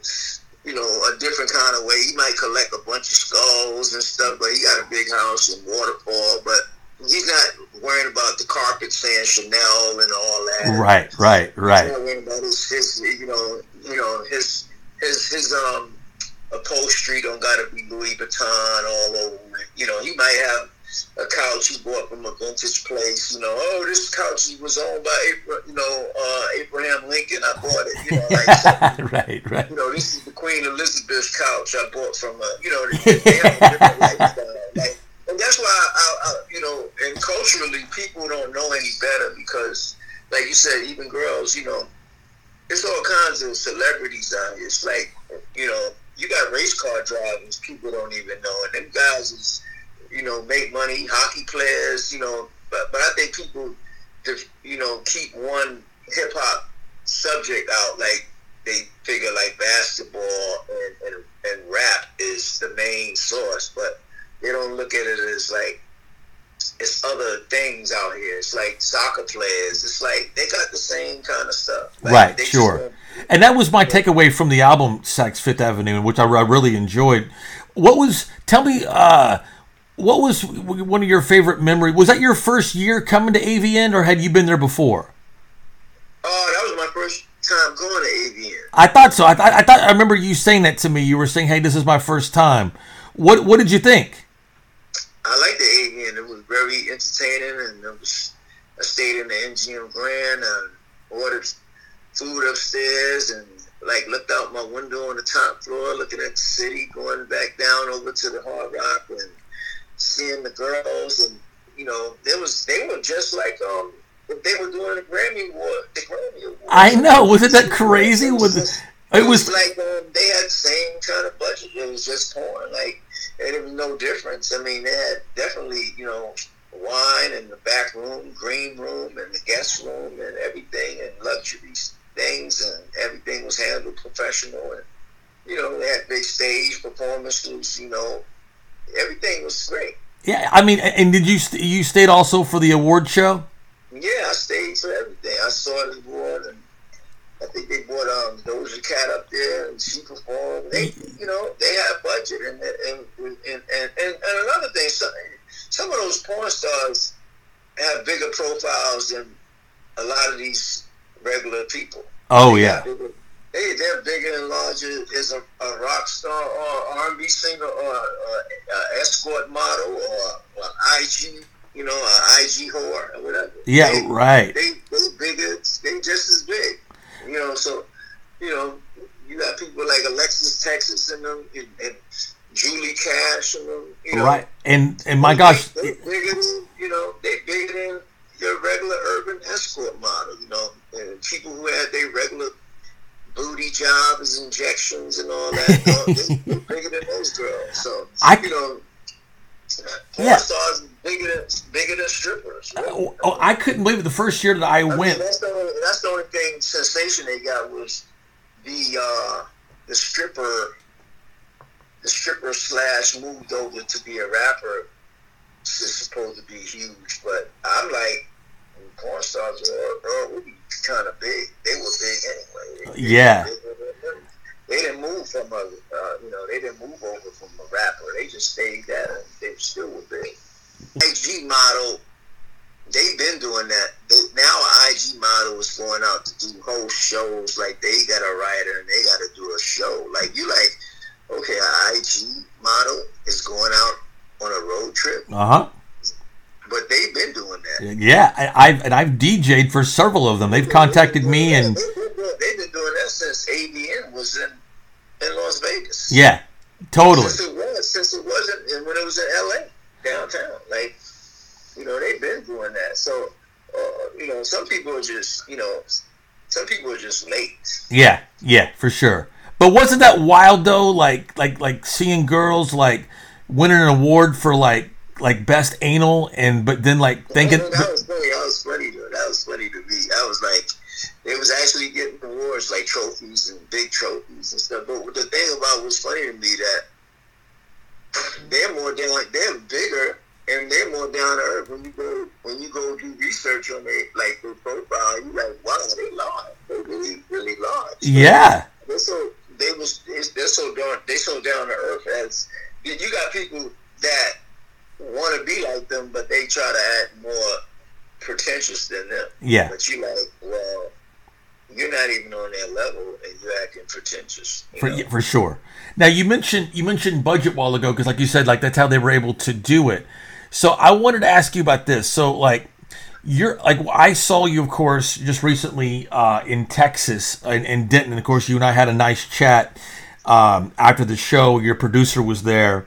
you know, a different kind of way. He might collect a bunch of skulls and stuff, but he got a big house in Waterfall. But he's not worrying about the carpet saying Chanel and all that. Right, right, right. He's not worrying about his, his you know, you know, his his his um upholstery don't gotta be Louis Vuitton all over it. You know, he might have a couch he bought from a vintage place. You know, oh, this couch was owned by Abra- you know uh, Abraham Lincoln. I bought it. You know, like [laughs] right, right. you know, this is the Queen Elizabeth couch I bought from a, you know, they [laughs] they have a different lifestyle. Like, and that's why, I, I, you know, and culturally, people don't know any better because, like you said, even girls, you know, it's all kinds of celebrities out here. It's like, you know, you got race car drivers, people don't even know, and them guys is, you know, make money, hockey players, you know, but but I think people, you know, keep one hip hop subject out, like they figure like basketball and, and, and rap is the main source, but they don't look at it as like it's other things out here. It's like soccer players. It's like they got the same kind of stuff. Like, right, just sure. And that was my takeaway from the album Saks Fifth Avenue, which I, I really enjoyed. What was? Tell me, uh, what was one of your favorite memories? Was that your first year coming to AVN, or had you been there before? Oh, that was my first time going to AVN. I thought so. I, thought I thought I remember you saying that to me. You were saying, "Hey, this is my first time." What What did you think? I liked the AVN. It was very entertaining, and it was. I stayed in the MGM Grand and ordered food upstairs, and like looked out my window on the top floor, looking at the city, going back down over to the Hard Rock, and seeing the girls, and you know, there was they were just like um they were doing the Grammy Award, the Grammy Award. I know. Wasn't that crazy? Was it? It was like um, they had the same kind of budget. It was just porn. Like and there was no difference. I mean, they had definitely you know wine in the back room, green room, and the guest room, and everything, and luxury things, and everything was handled professional. And you know, they had big stage performances. You know, everything was great. yeah. I mean, and did you st- you stayed also for the award show? Yeah, I stayed for everything. I saw the award, and I think they brought um, Doja Cat up there, and she performed. They, you know, they had a budget, and and and and, and, and another thing, some, some of those porn stars have bigger profiles than a lot of these regular people. Oh yeah. They they're bigger and larger as a, a rock star or R and B singer or a, escort model or, or IG, you know, a IG whore or whatever. Yeah, they, right. They they bigger. They're just as big. You know, so you know, you got people like Alexis Texas and them and, and Julie Cash and them. You know, right. And and my gosh, they, bigger than you know they bigger than your regular urban escort model. You know, and people who had their regular booty jobs, injections, and all that. they, [laughs] bigger than those girls. So I, you know. Porn Yeah. stars bigger than bigger than strippers. really. oh, oh, I couldn't believe it the first year that I I mean, went. that's the only, that's the only thing sensation they got was the uh, the stripper the stripper slash moved over to be a rapper. Is supposed to be huge, but I'm like porn stars were be kind of big. They were big anyway. They- Yeah. They, they didn't move from a uh, you know they didn't move over from a rapper. They just stayed there. They still were big. IG model they've been doing that. They, now IG model is going out to do whole shows. Like they got a writer and they got to do a show. Like you like, okay, an IG model is going out on a road trip, Uh huh. but they've been doing that. Yeah, I, I've and I've DJ'd for several of them. They've contacted me and They've been, doing, they've been doing that since AVN was in in Las Vegas. yeah, totally. Since it was, since it wasn't, and when it was in LA downtown, like you know, they've been doing that. So, uh, you know, some people are just, you know, some people are just late. Yeah, yeah, for sure. But wasn't that wild though? Like like like seeing girls like winning an award for like like best anal and but then like thinking that was funny. That was funny. Though. That was funny to me. I was like, it was actually getting awards like trophies and big trophies and stuff. But the thing about what's funny to me that they're more down, they're bigger and they're more down to earth. When you go when you go do research on their like their profile, you like, wow, they large. They really really large. yeah. They're so they was they're so down they so down to earth as you got people that want to be like them, but they try to act more pretentious than them. Yeah. But you like, well, you're not even on that level, and you're acting pretentious. you For, yeah, for sure. Now you mentioned you mentioned budget a while ago because, like you said, like that's how they were able to do it. So I wanted to ask you about this. So like you're like I saw you, of course, just recently uh, in Texas in, in Denton. And of course, you and I had a nice chat um, after the show. Your producer was there,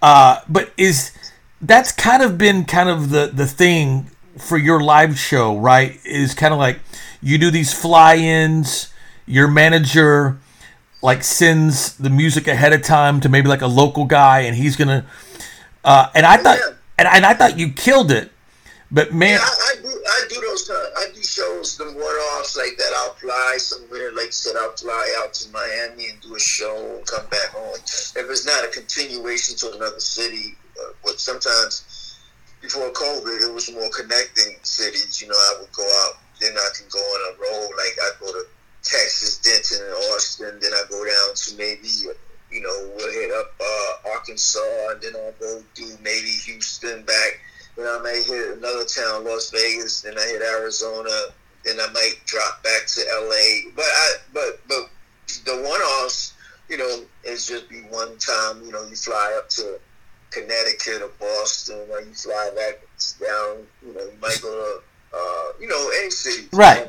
uh, but is that's kind of been kind of the the thing for your live show, right? Is kind of like you do these fly-ins. Your manager like sends the music ahead of time to maybe like a local guy, and he's gonna. Uh, and I thought, and, and I thought you killed it, but man, Yeah, I, I do. I do those. Kind I do shows, the one-offs like that. I'll fly somewhere. Like said, I'll fly out to Miami and do a show and come back home. If it's not a continuation to another city, uh, but sometimes before COVID, it was more connecting cities. You know, I would go out, then I can go on a road. Like I go to Texas, Denton, and Austin. Then I go down to maybe. You know, we'll hit up uh, Arkansas, and then I'll go do maybe Houston back. Then I may hit another town, Las Vegas. Then I hit Arizona. Then I might drop back to LA. But I, but but the one-offs, you know, is just be one time. You know, you fly up to Connecticut or Boston, or you fly back down. You know, you might go to, uh, you know, any city. right?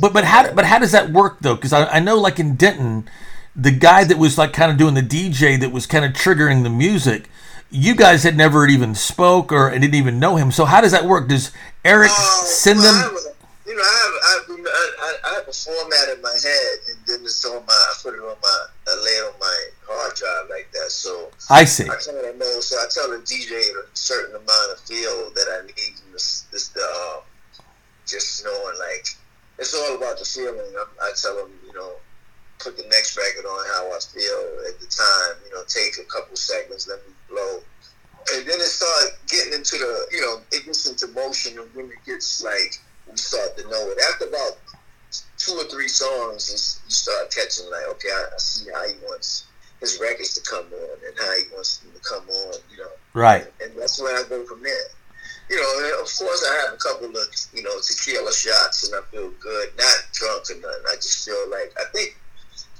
But but how but how does that work though? Because I, I know like in Denton, the guy that was like kind of doing the DJ that was kind of triggering the music. You guys had never even spoke or didn't even know him. So how does that work? Does Eric send well, I them? have you know, I have, I, have, I, I have a format in my head, and then it's on my, I put it on my, I lay it on my hard drive like that. So I see. I kind of know. So I tell the DJ a certain amount of feel that I need. This, this, the, uh, just knowing like it's all about the feeling. I, I tell them, you know, put the next record on how I feel at the time. You know, take a couple seconds, let me blow. And then it started getting into the, you know, it gets into motion, and when it gets like, we start to know it. After about two or three songs, you start catching like, okay, I, I see how he wants his records to come on and how he wants them to come on, you know. Right. And that's where I go from there. You know, of course I have a couple of you know tequila shots and I feel good, not drunk or nothing. I just feel like I think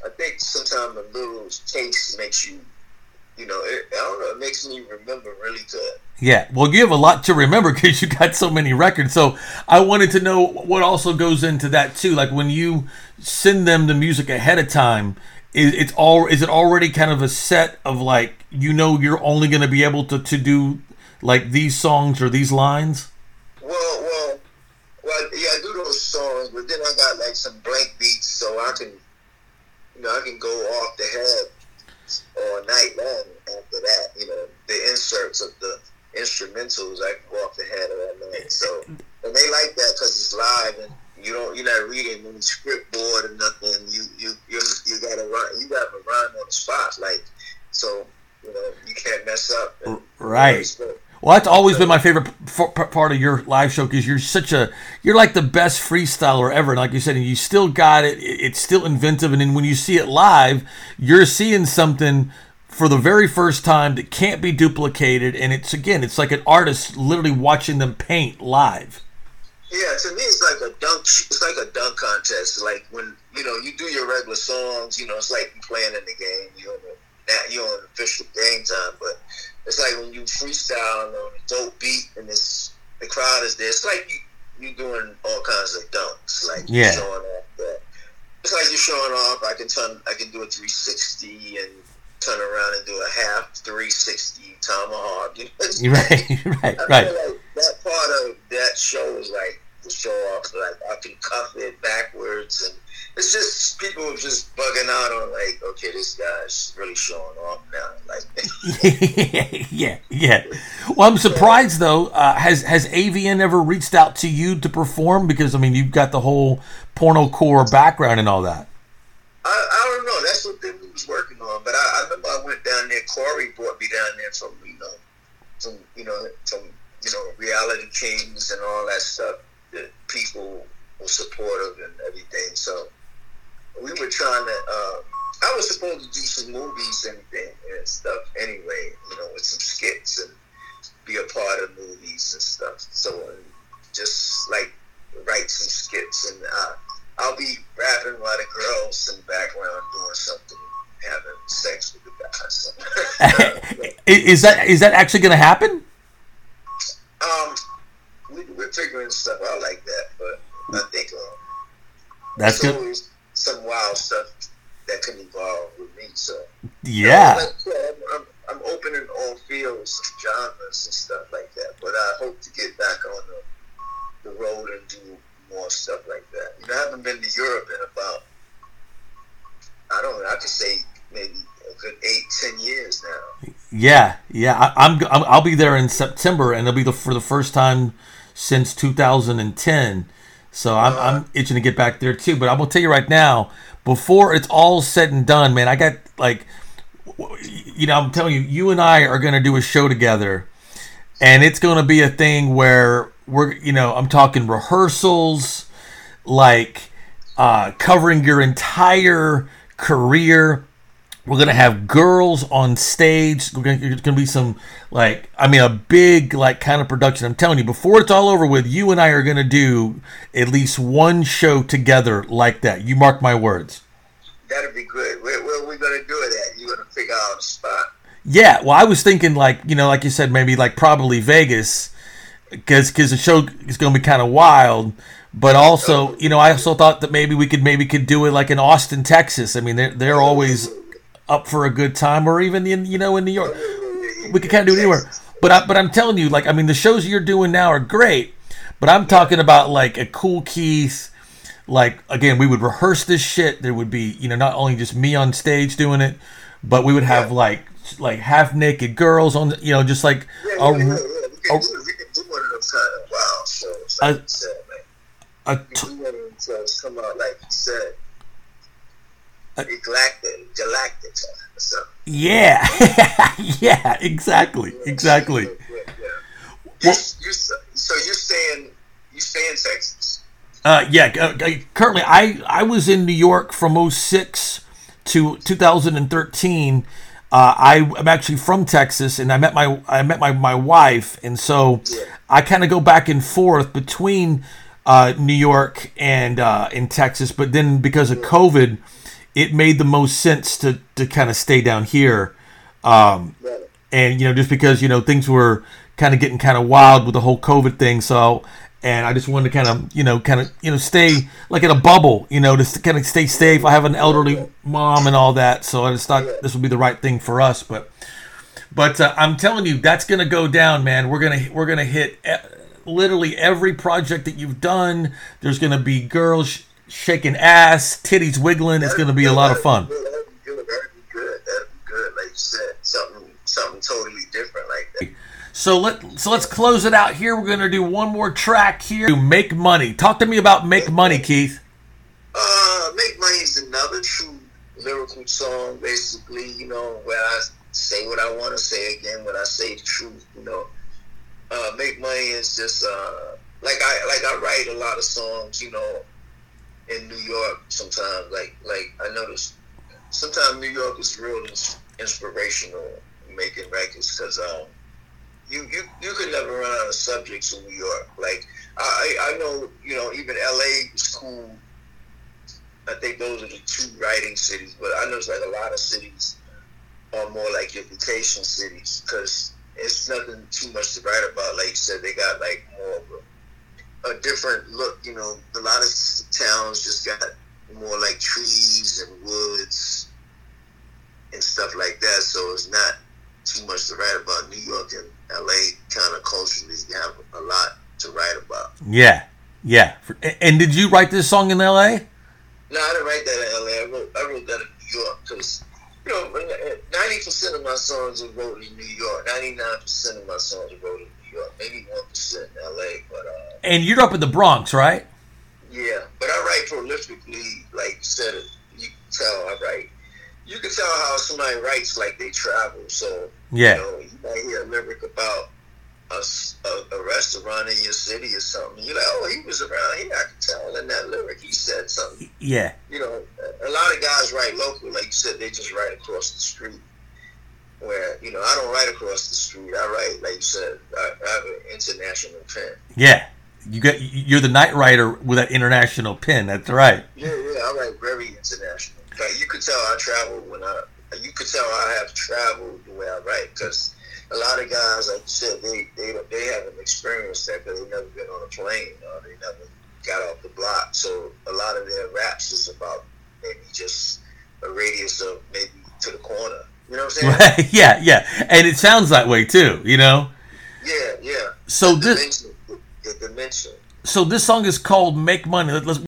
I think sometimes a little taste makes you, you know, it, I don't know, it makes me remember really good. Yeah, well, you have a lot to remember [laughs] because you got so many records. So I wanted to know what also goes into that too. Like when you send them the music ahead of time, is it's all is it already kind of a set of like you know you're only going to be able to to do like these songs or these lines? Well, well, well, yeah, I do those songs, but then I got like some blank beats, so I can, you know, I can go off the head all night long after that. You know, the inserts of the instrumentals, I can go off the head of that night. Eh, so, eh, and they like that because it's live and you don't, you're not reading any script board or nothing. You, you, you, you got to run, you got to run on the spot, like so. You know, you can't mess up. And, Right. Well, that's always been my favorite part of your live show because you're such a you're like the best freestyler ever. And like you said, and you still got it. it- It's still inventive, and then when you see it live, you're seeing something for the very first time that can't be duplicated. And it's again, it's like an artist literally watching them paint live. Yeah, to me, it's like a dunk. It's like a dunk contest. Like when you know you do your regular songs. You know, it's like playing in the game. You know, that you're on official game time. But it's like when you freestyle on a dope beat and it's the crowd is there. It's like you you doing all kinds of dunks. Like Yeah. showing off that. It's like you're showing off. I can turn. I can do a 360 and turn around and do a half 360 tomahawk. You know? [laughs] Right, [laughs] right, I right. like that part of that show is like show off. Like I can cuff it backwards, and it's just people just bugging out on like, okay, this guy's really showing off now. Like, [laughs] yeah, yeah. Well, I'm surprised though. Uh, has has AVN ever reached out to you to perform? Because I mean, you've got the whole porno core background and all that. I, I don't know. That's what they was working on. But I, I remember I went down there. Corey brought me down there from you know, from you know, from you know, reality kings and all that stuff. People were supportive and everything. So we were trying to. Uh, I was supposed to do some movies and, and, stuff anyway. You know, with some skits and be a part of movies and stuff. So and just like write some skits and uh, I'll be rapping while the girls in the background doing something, having sex with the guys. [laughs] [laughs] Is that is that actually going to happen? We, we're figuring stuff out like that, but I think um, That's there's good. always some wild stuff that can evolve with me. So Yeah. like, yeah, I'm, I'm, I'm open in all fields, genres, and stuff like that. But I hope to get back on the, the road and do more stuff like that. You know, I haven't been to Europe in about I don't know. I could say maybe a good eight, ten years now. Yeah, yeah. I, I'm, I'm I'll be there in September, and it'll be the for the first time since 2010. So I'm I'm itching to get back there too. But I'm gonna tell you right now, before it's all said and done, man, I got like, you know, I'm telling you, you and I are gonna do a show together, and it's gonna be a thing where we're, you know, I'm talking rehearsals, like uh, covering your entire career. We're gonna have girls on stage. We're gonna, there's gonna be some like I mean a big like kind of production. I'm telling you, before it's all over with, you and I are gonna do at least one show together like that. You mark my words. That'd be good. Where, where are we gonna do it at? You're gonna figure out a spot. Yeah, well, I was thinking like you know, like you said, maybe like probably Vegas, because because the show is going to be kind of wild. But also, you know, I also thought that maybe we could maybe could do it like in Austin, Texas. I mean, they're they're always up for a good time, or even in you know in New York. We could kind of do it anywhere. But I, but I'm telling you, like I mean, the shows you're doing now are great. But I'm talking about like a Kool Keith. Like again, we would rehearse this shit. There would be you know not only just me on stage doing it, but we would have like like half naked girls on the, you know just like Yeah, a, yeah, yeah, yeah. We a, can, do, we can do one of those kind of wild shows. A- you said, man. a We can do one of them shows come out like you said. Galactic, galactic or something. yeah yeah exactly exactly You, you, so you're saying you stay in Texas? Uh, yeah. uh, uh, currently, I I was in New York from 06 to 2013. uh, I am actually from Texas, and I met my I met my my wife, and so I kind of go back and forth between uh, New York and uh, in Texas. But then because of COVID, it made the most sense to to kind of stay down here, um, and you know just because you know things were kind of getting kind of wild with the whole COVID thing, so. And I just wanted to kind of, you know, kind of, you know, stay like in a bubble, you know, to kind of stay safe. I have an elderly mom and all that, so I just thought this would be the right thing for us. But but uh, I'm telling you, that's gonna go down, man. We're gonna we're gonna hit e- literally every project that you've done. There's gonna be girls shaking ass, titties wiggling. It's gonna be a lot of fun. That'd be good. That'd be good. That'd be good. Like you said, something something totally different like that. So let so let's close it out here. We're gonna do one more track here. To Make money. Talk to me about make money, Keith. Uh, Make Money is another true lyrical song, basically, you know, where I say what I want to say again when I say the truth, you know. Uh, Make Money is just, uh, like I, like I write a lot of songs, you know, in New York sometimes, like, like I notice sometimes New York is real inspirational making records because, um, you, you, you could never run out of subjects in New York. Like, I, I I know, you know, even LA is cool I think those are the two writing cities, but I know it's like a lot of cities are more like your vacation cities because it's nothing too much to write about. Like you said, they got like more of a, a different look. You know, a lot of towns just got more like trees and woods and stuff like that. So it's not too much to write about. New York and LA kind of culturally have a lot to write about. Yeah, yeah. And did you write this song in L.A.? No, I didn't write that in LA. I wrote, I wrote that in New York because, you know, ninety percent of my songs are wrote in New York. Ninety nine percent of my songs are wrote in New York. Maybe one percent in LA, but uh, And you're up in the Bronx, right? yeah. But I write prolifically, like you said. You can tell I write. You can tell how somebody writes like they travel. So Yeah. you know, you might hear a lyric about a restaurant in your city or something. You're like, oh, he was around here. I can tell in that lyric he said something Yeah. you know, a lot of guys write local, like you said, they just write across the street. Where you know, I don't write across the street. I write, like you said, I, I have an international pen. Yeah. You got you're the night writer with that international pen. That's right. Yeah, yeah, I write very international. Like you could tell I travel when I, you could tell I have traveled the way I write because a lot of guys, like you said, they they they haven't experienced that because they've never been on a plane or they never got off the block. So a lot of their raps is about maybe just a radius of maybe to the corner. You know what I'm saying? [laughs] Yeah, yeah. And it sounds that way too, you know? Yeah, yeah. So the this dimension, the, the dimension. so this song is called Make Money. Let- Let's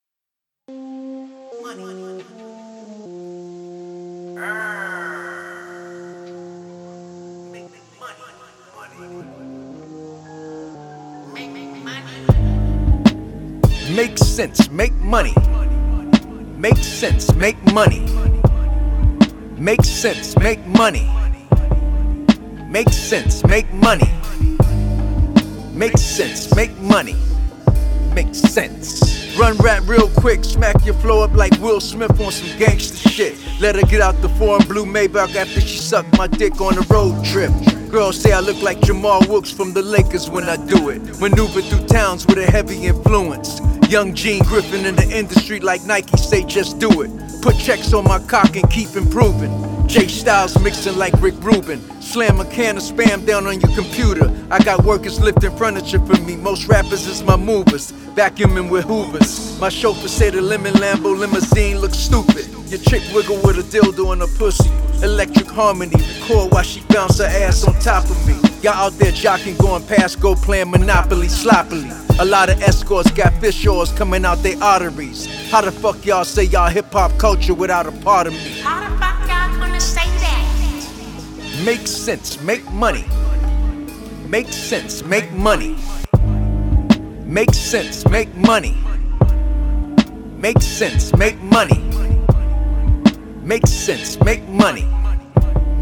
Make sense, make money. Make sense, make money. Make sense, make money. Make sense, make money. Make sense, make money. Make sense. Run rap real quick, smack your flow up like Will Smith on some gangster shit. Let her get out the foreign blue Maybach after she sucked my dick on a road trip. Girls say I look like Jamal Wilkes from the Lakers when I do it. Maneuver through towns with a heavy influence. Young Gene Griffin in the industry like Nike say just do it. Put checks on my cock and keep improving. J Styles mixing like Rick Rubin. Slam a can of spam down on your computer. I got workers lifting furniture for me. Most rappers is my movers. Vacuuming with hoovers. My chauffeur say the lemon Lambo limousine looks stupid. Your chick wiggle with a dildo on a pussy. Electric harmony. Record while she bounce her ass on top of me. Y'all out there jocking, going past, go playing Monopoly sloppily. A lot of escorts got fish oils coming out their arteries. How the fuck y'all say y'all hip hop culture without a part of me? Make sense, make money. Make sense, make money. Make sense, make money. Make sense, make money. Make sense, make money.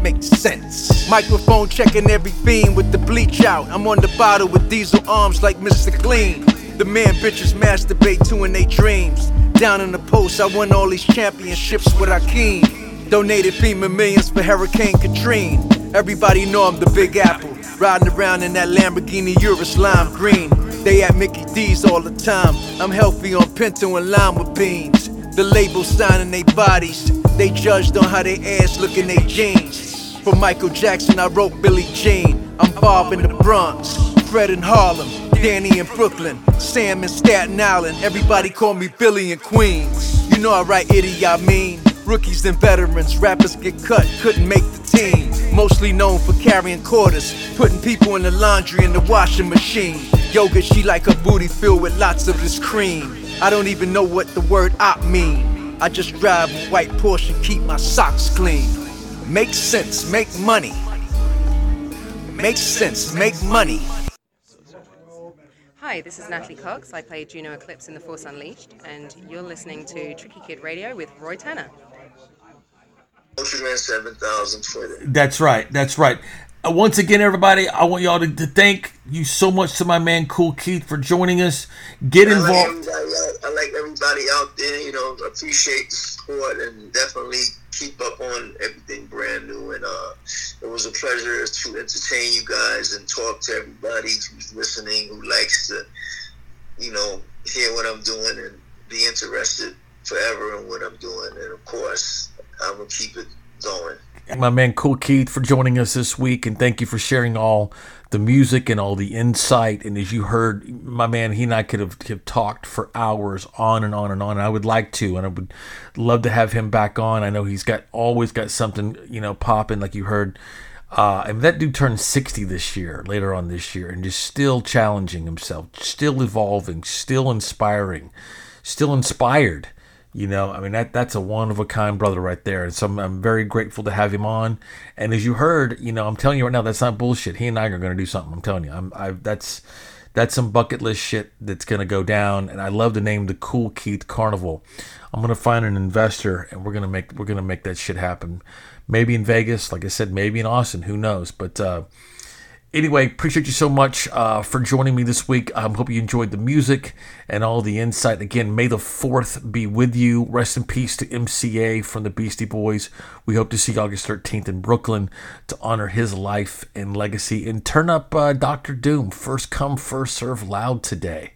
Make sense. Microphone checking every fiend with the bleach out. I'm on the bottle with diesel arms like Mr. Clean. The man bitches masturbate to in their dreams. Down in the post, I won all these championships with Akeem. Donated FEMA millions for Hurricane Katrine. Everybody know I'm the Big Apple. Riding around in that Lamborghini Urus lime green. They at Mickey D's all the time. I'm healthy on pinto and lima beans. The label signing they bodies. They judged on how they ass look in they jeans. For Michael Jackson, I wrote Billie Jean. I'm Bob in the Bronx, Fred in Harlem, Danny in Brooklyn, Sam in Staten Island. Everybody call me Billy in Queens. You know I write idiot, I mean. Rookies and veterans, rappers get cut, couldn't make the team. Mostly known for carrying quarters, putting people in the laundry and the washing machine. Yoga, she like her booty filled with lots of this cream. I don't even know what the word op mean. I just drive a white Porsche keep my socks clean. Make sense, make money. Make sense, make money. Hi, this is Natalie Cox. I play Juno Eclipse in The Force Unleashed, and you're listening to Tricky Kid Radio with Roy Tanner. Ultraman 7000 Twitter. That's right. That's right. Uh, once again, everybody, I want y'all to, to thank you so much to my man Kool Keith for joining us. Get I involved. out, I like everybody out there, you know, appreciate the support and definitely keep up on everything brand new. And uh, it was a pleasure to entertain you guys and talk to everybody who's listening, who likes to, you know, hear what I'm doing and be interested forever in what I'm doing. And of course, I'm to keep it going. my man Kool Keith for joining us this week, and thank you for sharing all the music and all the insight. And as you heard, my man, he and I could have, have talked for hours on and on and on. And I would like to, and I would love to have him back on. I know he's got always got something, you know, popping, like you heard. Uh, and that dude turned 60 this year, later on this year, and just still challenging himself, still evolving, still inspiring, still inspired. You know, I mean that that's a one of a kind brother right there, and so I'm, I'm very grateful to have him on. And as you heard, you know, I'm telling you right now, that's not bullshit. He and I are going to do something. I'm telling you, I'm I that's that's some bucket list shit that's going to go down. And I love the name the Kool Keith Carnival. I'm going to find an investor, and we're gonna make we're gonna make that shit happen. Maybe in Vegas, like I said, maybe in Austin, who knows? But uh, anyway, appreciate you so much uh, for joining me this week. I um, hope you enjoyed the music and all the insight. Again, may the 4th be with you. Rest in peace to MCA from the Beastie Boys. We hope to see August 13th in Brooklyn to honor his life and legacy. And turn up uh, Dr. Dooom, first come, first serve loud today.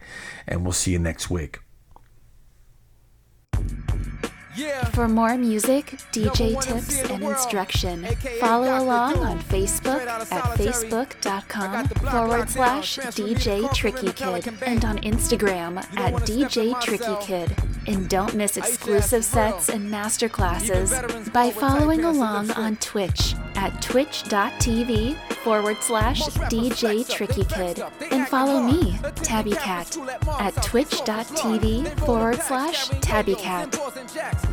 And we'll see you next week. For more music, DJ tips, and instruction, follow along on Facebook at facebook.com forward slash DJ Tricky Kid and on Instagram at DJ Tricky Kid. And don't miss exclusive sets and masterclasses by following along on Twitch at twitch.tv forward slash DJ Tricky Kid. And follow me, Tabby Cat, at twitch.tv forward slash Tabby Cat.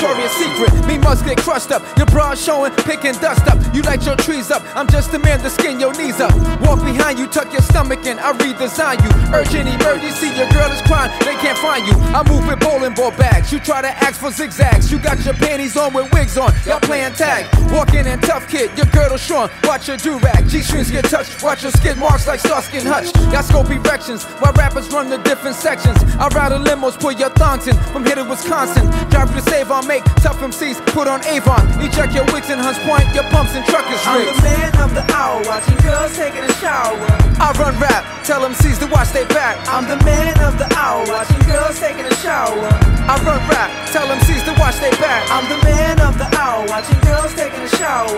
Victoria's Secret, me must get crushed up. Your bra showing, picking dust up. You light your trees up. I'm just a man to skin your knees up. Walk behind you, tuck your stomach in. I redesign you. Urgent emergency, your girl is crying, they can't find you. I move with bowling ball bags. You try to ask for zigzags. You got your panties on with wigs on. Y'all playing tag. Walking in tough kid, your girdle shorn. Watch your do rag. G strings get touched. Watch your skid marks like Starsky and Hutch. Got scope erections while rappers run the different sections. I ride a limos, put your thongs in. From here to Wisconsin. Drive to save on, make tough MCs put on Avon. Eject your wigs in Hunts Point, your pumps and truckers I'm the man of the hour, watching girls taking a shower. I run rap, tell MCs to watch their back. I'm the man of the hour, watching girls taking a shower. I run rap, tell MCs to watch their back. I'm the man of the hour, watching girls taking a shower.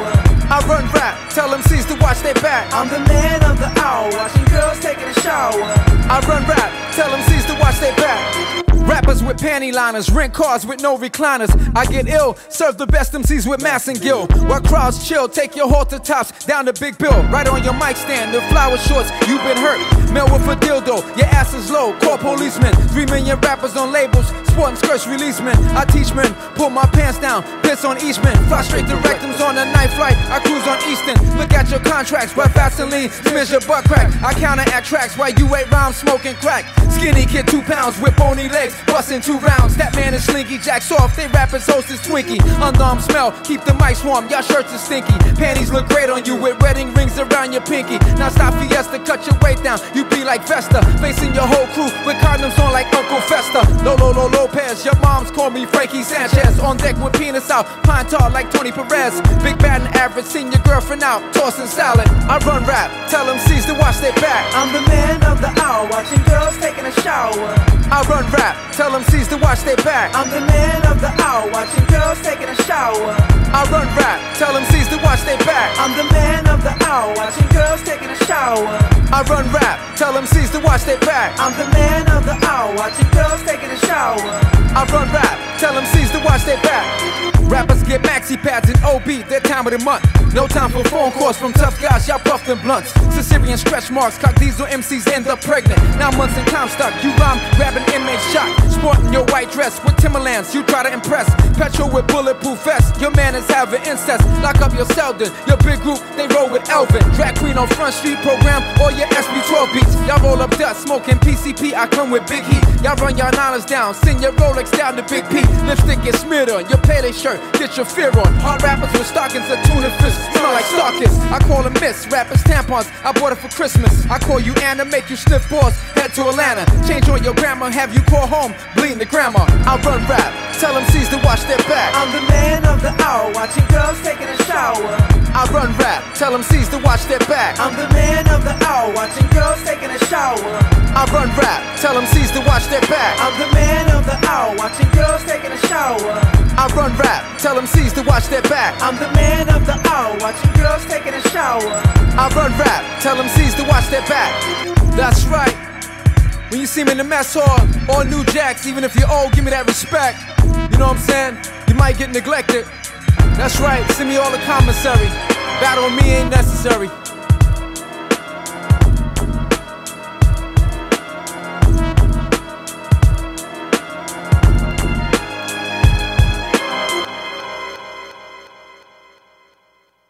I run rap, tell MCs to watch their back. I'm the man of the hour, watching girls taking a shower. I run rap, tell MCs to watch their back. Rappers with panty liners, rent cars with no recliners. I get ill, serve the best MCs with mass and gill. While crowds chill, take your halter tops down to Big Bill. Right on your mic stand, the flower shorts, you've been hurt. Mail with a dildo, your ass is low. Call policemen, three million rappers on labels. Sporting skirts release men. I teach men, pull my pants down, piss on each man. Fly straight to rectums on a night flight. I cruise on Easton. Look at your contracts, where Vaseline smears your butt crack. I counteract tracks while you wait round smoking crack. Skinny kid, two pounds with bony legs. Tapes, busting two rounds. That man is slinky, jacks off. They rappers host is Twinkie. Underarm smell, keep the mics warm. Y'all shirts are stinky. Panties look great on you with wedding rings around your pinky. Now stop Fiesta, cut your weight down. You be like Vesta, facing your whole crew with condoms on like Uncle Festa. Lolo Lo Lopez, your moms call me Frankie Sanchez. On deck with penis out, pine tar like Tony Perez. Big bad and average, seen your girlfriend out, tossing salad. I run rap, tell them C's to watch their back. I'm the man of the hour, watching girls taking a shower. I run rap, tell them C's to watch their back. I'm the man of the hour, watching girls taking a shower. I run rap, tell them C's to watch their back. I'm the man of the hour, watching girls taking a shower. I run rap, tell them C's to watch their back. I'm the man of the hour, watching girls taking a shower. I run rap, tell them C's to watch their back. Rappers get maxi pads and OB, their time of the month. No time for phone calls from tough guys, y'all puff them blunts. Sicilian stretch marks, cock diesel MCs end up pregnant. Nine months in time stuck, you rhyme, grab an inmate shot. Sporting your white dress with Timberlands, you try to impress. Petrol with bulletproof vest, your man is having incest. Lock up your Selden, your big group, they roll with Elvin. Drag queen on Front Street program, or your SP12 beats. Y'all roll up dust, smoking PCP, I come with big heat. Y'all run your dollars down, send your Rolex down to Big P. Lipstick get smeared on, your payday shirt, get your fear on. Hard rappers with stockings, a tuna fish, smell like Starkist. I call them miss, rappers tampons, I bought it for Christmas. I call you Anna, make you sniff balls, head to Atlanta. Change on your grandma, have you call home, bleeding the grandma. I run rap, tell them C's to watch their back. I'm the man of the hour, watching girls taking a shower. I run rap, tell them C's to watch their back. I'm the man of the hour, watching girls taking a shower. I run rap, tell them C's to watch their back. I'm the man of the hour, watching girls taking a shower. I run rap, tell them C's to watch their back. I'm the man of the hour, watching girls taking a shower. I run rap, tell them C's to watch their back. That's right. When you see me in the mess hall, all new jacks, even if you're old, give me that respect. You know what I'm saying? You might get neglected. That's right, send me all the commissary. Battle me ain't necessary.